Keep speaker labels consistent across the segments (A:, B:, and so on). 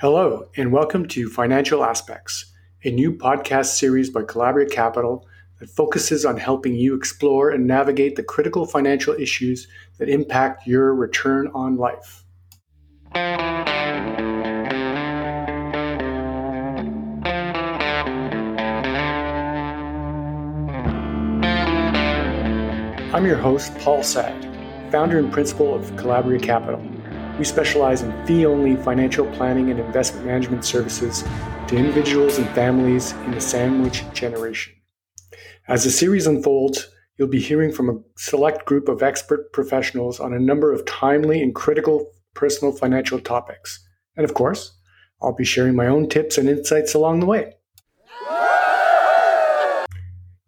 A: Hello, and welcome to Financial Aspects, a new podcast series by Collabria Capital that focuses on helping you explore and navigate the critical financial issues that impact your return on life. I'm your host, Paul Sad, founder and principal of Collabria Capital. We specialize in fee only financial planning and investment management services to individuals and families in the sandwich generation. As the series unfolds, you'll be hearing from a select group of expert professionals on a number of timely and critical personal financial topics. And of course, I'll be sharing my own tips and insights along the way.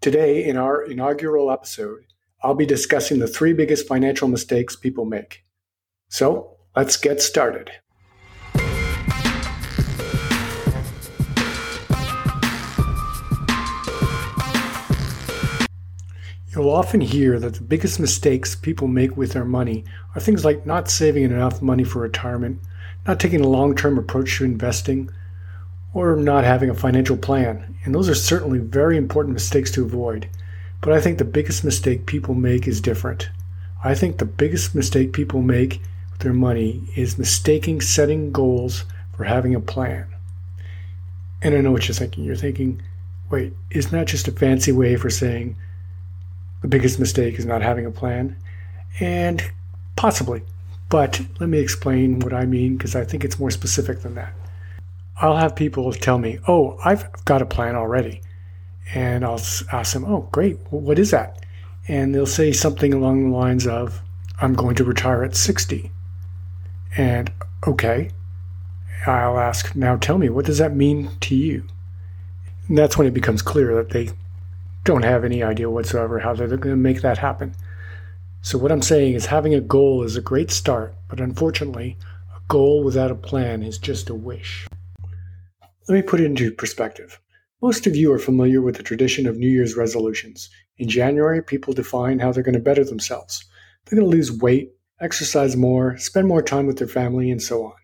A: Today, in our inaugural episode, I'll be discussing the three biggest financial mistakes people make. So, let's get started. You'll often hear that the biggest mistakes people make with their money are things like not saving enough money for retirement, not taking a long term approach to investing, or not having a financial plan. And those are certainly very important mistakes to avoid. But I think the biggest mistake people make is different. I think the biggest mistake people make their money is mistaking setting goals for having a plan. And I know what you're thinking. You're thinking, wait, isn't that just a fancy way for saying, the biggest mistake is not having a plan. And possibly. But let me explain what I mean because I think it's more specific than that. I'll have people tell me, oh, I've got a plan already. And I'll ask them, oh, great. What is that? And they'll say something along the lines of, I'm going to retire at 60. And okay. I'll ask, now tell me, what does that mean to you? And that's when it becomes clear that they don't have any idea whatsoever how they're going to make that happen. So, what I'm saying is having a goal is a great start, but unfortunately, a goal without a plan is just a wish. Let me put it into perspective. Most of you are familiar with the tradition of New Year's resolutions. In January, people define how they're going to better themselves. They're going to lose weight, exercise more, spend more time with their family, and so on.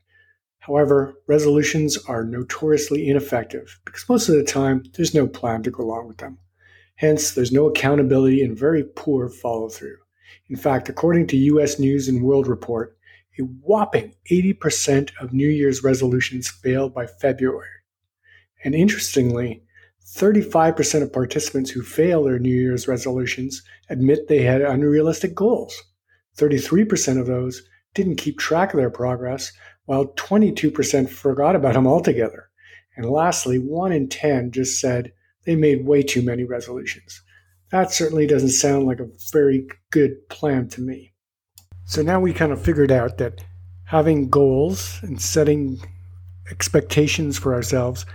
A: However, resolutions are notoriously ineffective because most of the time there's no plan to go along with them. Hence, there's no accountability and very poor follow through. In fact, according to US News and World Report, a whopping 80% of New Year's resolutions fail by February. And interestingly, 35% of participants who fail their New Year's resolutions admit they had unrealistic goals. 33% of those didn't keep track of their progress, while 22% forgot about them altogether. And lastly, 1 in 10 just said, they made way too many resolutions. That certainly doesn't sound like a very good plan to me. So now we kind of figured out that having goals and setting expectations for ourselves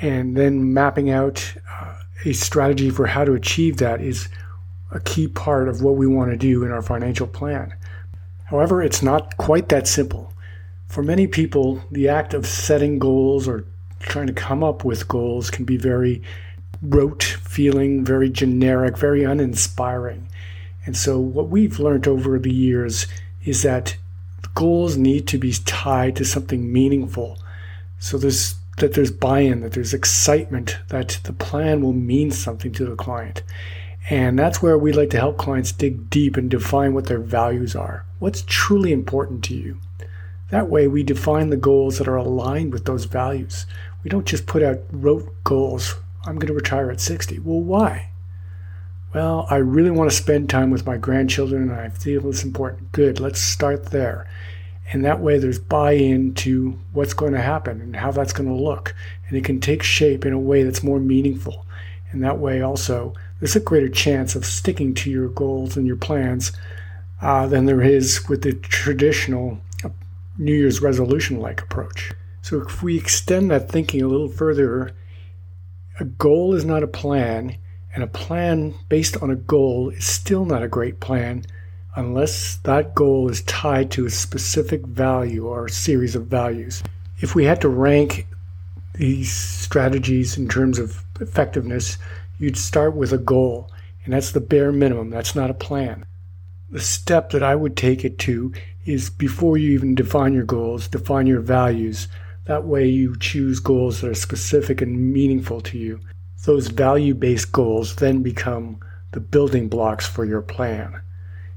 A: and then mapping out uh, a strategy for how to achieve that is a key part of what we want to do in our financial plan. However, it's not quite that simple. For many people, the act of setting goals or trying to come up with goals can be very rote feeling, very generic, very uninspiring. And so, what we've learned over the years is that goals need to be tied to something meaningful. So there's that there's buy-in, that there's excitement, that the plan will mean something to the client. And that's where we like to help clients dig deep and define what their values are. What's truly important to you? That way, we define the goals that are aligned with those values. We don't just put out rote goals I'm going to retire at 60. Well, why? Well, I really want to spend time with my grandchildren and I feel it's important. Good, let's start there. And that way there's buy in to what's going to happen and how that's going to look. And it can take shape in a way that's more meaningful. And that way also, there's a greater chance of sticking to your goals and your plans uh, than there is with the traditional uh, New Year's resolution like approach. So if we extend that thinking a little further a goal is not a plan, and a plan based on a goal is still not a great plan unless that goal is tied to a specific value or a series of values. If we had to rank these strategies in terms of effectiveness, you'd start with a goal, and that's the bare minimum. That's not a plan. The step that I would take it to is before you even define your goals, define your values, That way, you choose goals that are specific and meaningful to you. Those value based goals then become the building blocks for your plan.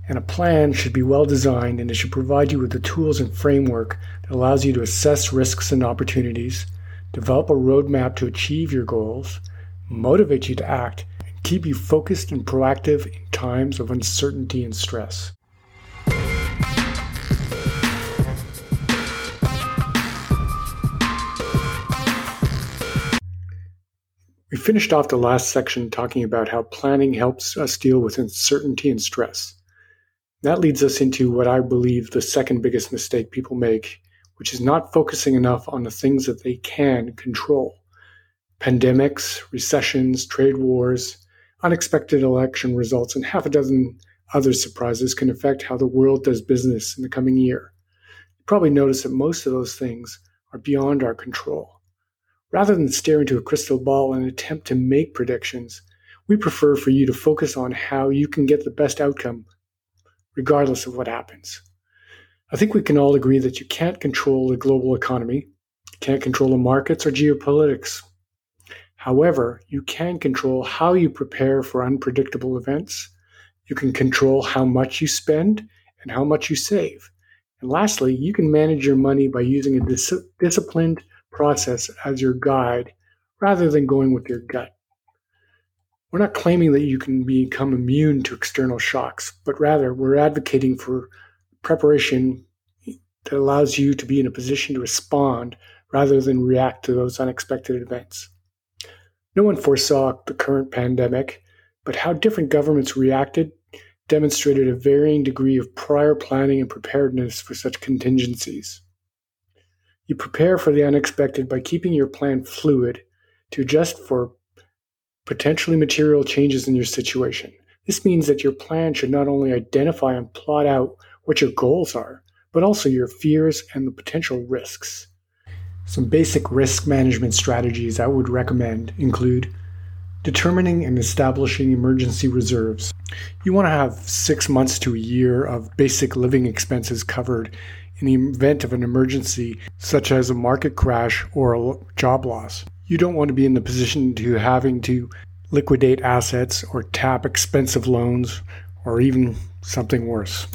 A: And a plan should be well designed and it should provide you with the tools and framework that allows you to assess risks and opportunities, develop a roadmap to achieve your goals, motivate you to act, and keep you focused and proactive in times of uncertainty and stress. We finished off the last section talking about how planning helps us deal with uncertainty and stress. That leads us into what I believe the second biggest mistake people make, which is not focusing enough on the things that they can control. Pandemics, recessions, trade wars, unexpected election results, and half a dozen other surprises can affect how the world does business in the coming year. You probably notice that most of those things are beyond our control. Rather than stare into a crystal ball and attempt to make predictions, we prefer for you to focus on how you can get the best outcome regardless of what happens. I think we can all agree that you can't control the global economy, can't control the markets or geopolitics. However, you can control how you prepare for unpredictable events. You can control how much you spend and how much you save. And lastly, you can manage your money by using a dis- disciplined process as your guide rather than going with your gut. We're not claiming that you can become immune to external shocks, but rather we're advocating for preparation that allows you to be in a position to respond rather than react to those unexpected events. No one foresaw the current pandemic, but how different governments reacted demonstrated a varying degree of prior planning and preparedness for such contingencies. You prepare for the unexpected by keeping your plan fluid to adjust for potentially material changes in your situation. This means that your plan should not only identify and plot out what your goals are, but also your fears and the potential risks. Some basic risk management strategies I would recommend include determining and establishing emergency reserves. You want to have six months to a year of basic living expenses covered in the event of an emergency, such as a market crash or a job loss. You don't want to be in the position to having to liquidate assets or tap expensive loans or even something worse.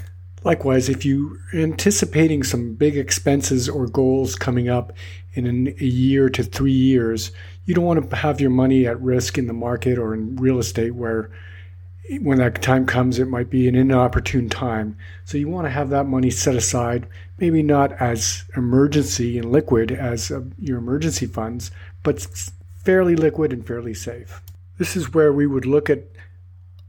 A: Likewise, if you're anticipating some big expenses or goals coming up in a year to three years, you don't want to have your money at risk in the market or in real estate where when that time comes, it might be an inopportune time. So you want to have that money set aside, maybe not as emergency and liquid as uh, your emergency funds, but fairly liquid and fairly safe. This is where we would look at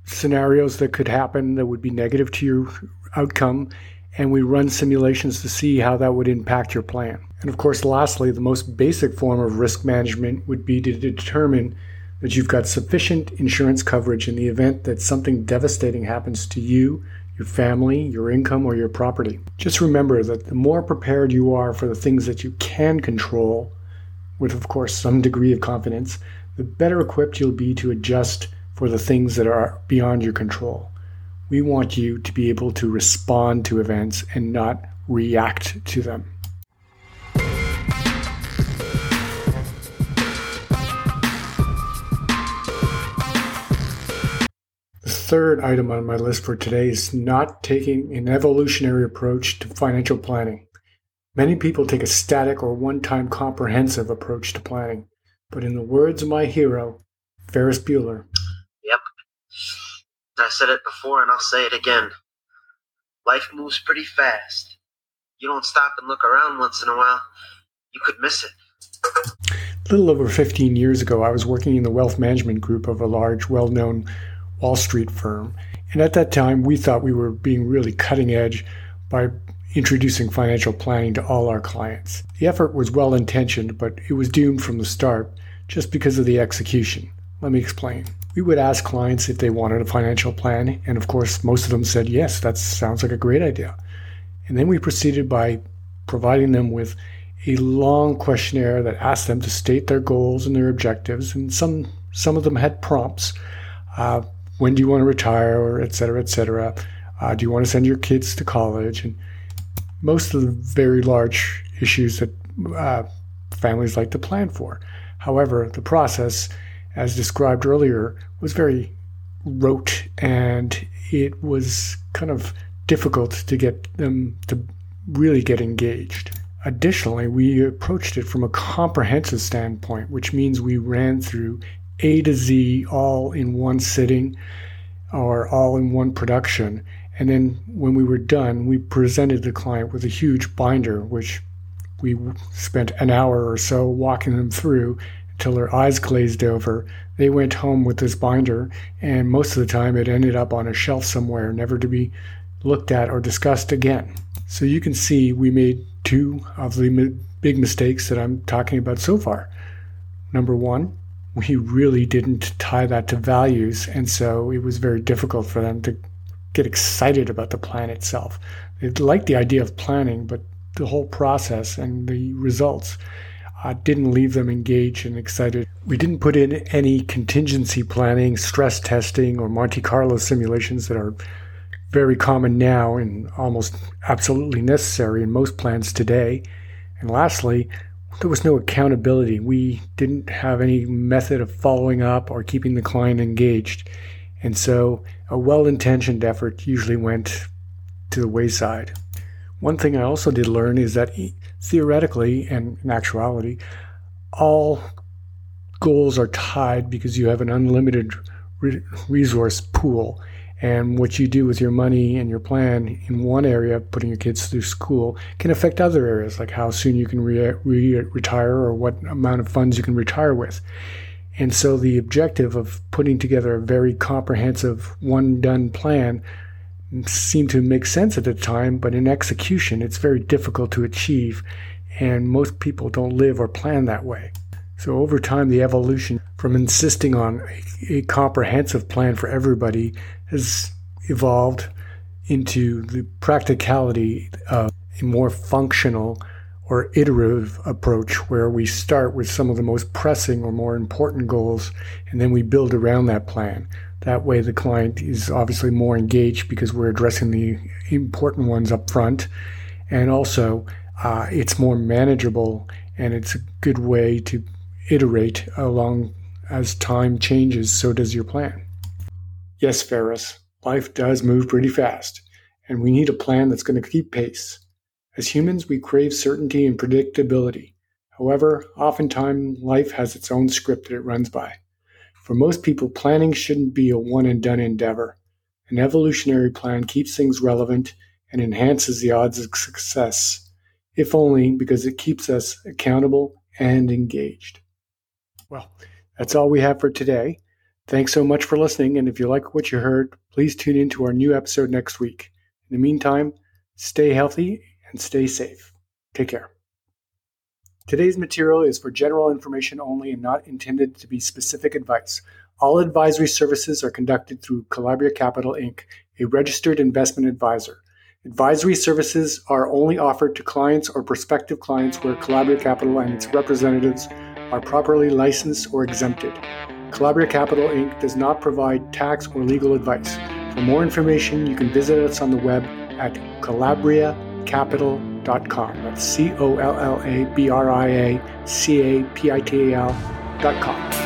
A: scenarios that could happen that would be negative to your outcome, and we run simulations to see how that would impact your plan. And of course, lastly, the most basic form of risk management would be to determine that you've got sufficient insurance coverage in the event that something devastating happens to you, your family, your income, or your property. Just remember that the more prepared you are for the things that you can control, with of course some degree of confidence, the better equipped you'll be to adjust for the things that are beyond your control. We want you to be able to respond to events and not react to them. third item on my list for today is not taking an evolutionary approach to financial planning. Many people take a static or one time comprehensive approach to planning, but in the words of my hero, Ferris Bueller.
B: I said it before and I'll say it again. Life moves pretty fast. You don't stop and look around once in a while, you could miss it.
A: A little over 15 years ago, I was working in the wealth management group of a large, well known Wall Street firm. And at that time, we thought we were being really cutting edge by introducing financial planning to all our clients. The effort was well intentioned, but it was doomed from the start just because of the execution. Let me explain. We would ask clients if they wanted a financial plan, and of course, most of them said yes, that sounds like a great idea. And then we proceeded by providing them with a long questionnaire that asked them to state their goals and their objectives, and some some of them had prompts. Uh, when do you want to retire, or et cetera, et cetera. Uh, do you want to send your kids to college? And most of the very large issues that uh, families like to plan for. However, the process, as described earlier, was very rote and it was kind of difficult to get them to really get engaged. Additionally, we approached it from a comprehensive standpoint, which means we ran through A to Z all in one sitting or all in one production. And then when we were done, we presented the client with a huge binder, which we spent an hour or so walking them through until their eyes glazed over. They went home with this binder, and most of the time it ended up on a shelf somewhere, never to be looked at or discussed again. So you can see we made two of the big mistakes that I'm talking about so far. Number one, we really didn't tie that to values, and so it was very difficult for them to get excited about the plan itself. They liked the idea of planning, but the whole process and the results uh, didn't leave them engaged and excited. We didn't put in any contingency planning, stress testing, or Monte Carlo simulations that are very common now and almost absolutely necessary in most plans today. And lastly, there was no accountability. We didn't have any method of following up or keeping the client engaged. And so a well intentioned effort usually went to the wayside. One thing I also did learn is that theoretically and in actuality, all goals are tied because you have an unlimited resource pool and what you do with your money and your plan in one area, putting your kids through school, can affect other areas, like how soon you can re- re- retire or what amount of funds you can retire with. And so the objective of putting together a very comprehensive, one done plan seemed to make sense at the time, but in execution, it's very difficult to achieve. And most people don't live or plan that way. So over time, the evolution from insisting on a, a comprehensive plan for everybody has evolved into the practicality of a more functional or iterative approach where we start with some of the most pressing or more important goals and then we build around that plan. That way, the client is obviously more engaged because we're addressing the important ones up front. And also, uh, it's more manageable and it's a good way to iterate along as time changes, so does your plan. Yes, Ferris, life does move pretty fast, and we need a plan that's going to keep pace. As humans, we crave certainty and predictability. However, oftentimes life has its own script that it runs by. For most people, planning shouldn't be a one and done endeavor. An evolutionary plan keeps things relevant and enhances the odds of success, if only because it keeps us accountable and engaged. Well, that's all we have for today. Thanks so much for listening, and if you like what you heard, please tune in to our new episode next week. In the meantime, stay healthy and stay safe. Take care. Today's material is for general information only and not intended to be specific advice. All advisory services are conducted through Collabria Capital Inc., a registered investment advisor. Advisory services are only offered to clients or prospective clients where Collabria Capital and its representatives are properly licensed or exempted. Collabria Capital Inc. does not provide tax or legal advice. For more information, you can visit us on the web at collabriacapital.com. That's C O L L A B R I A C A P I T A L.com.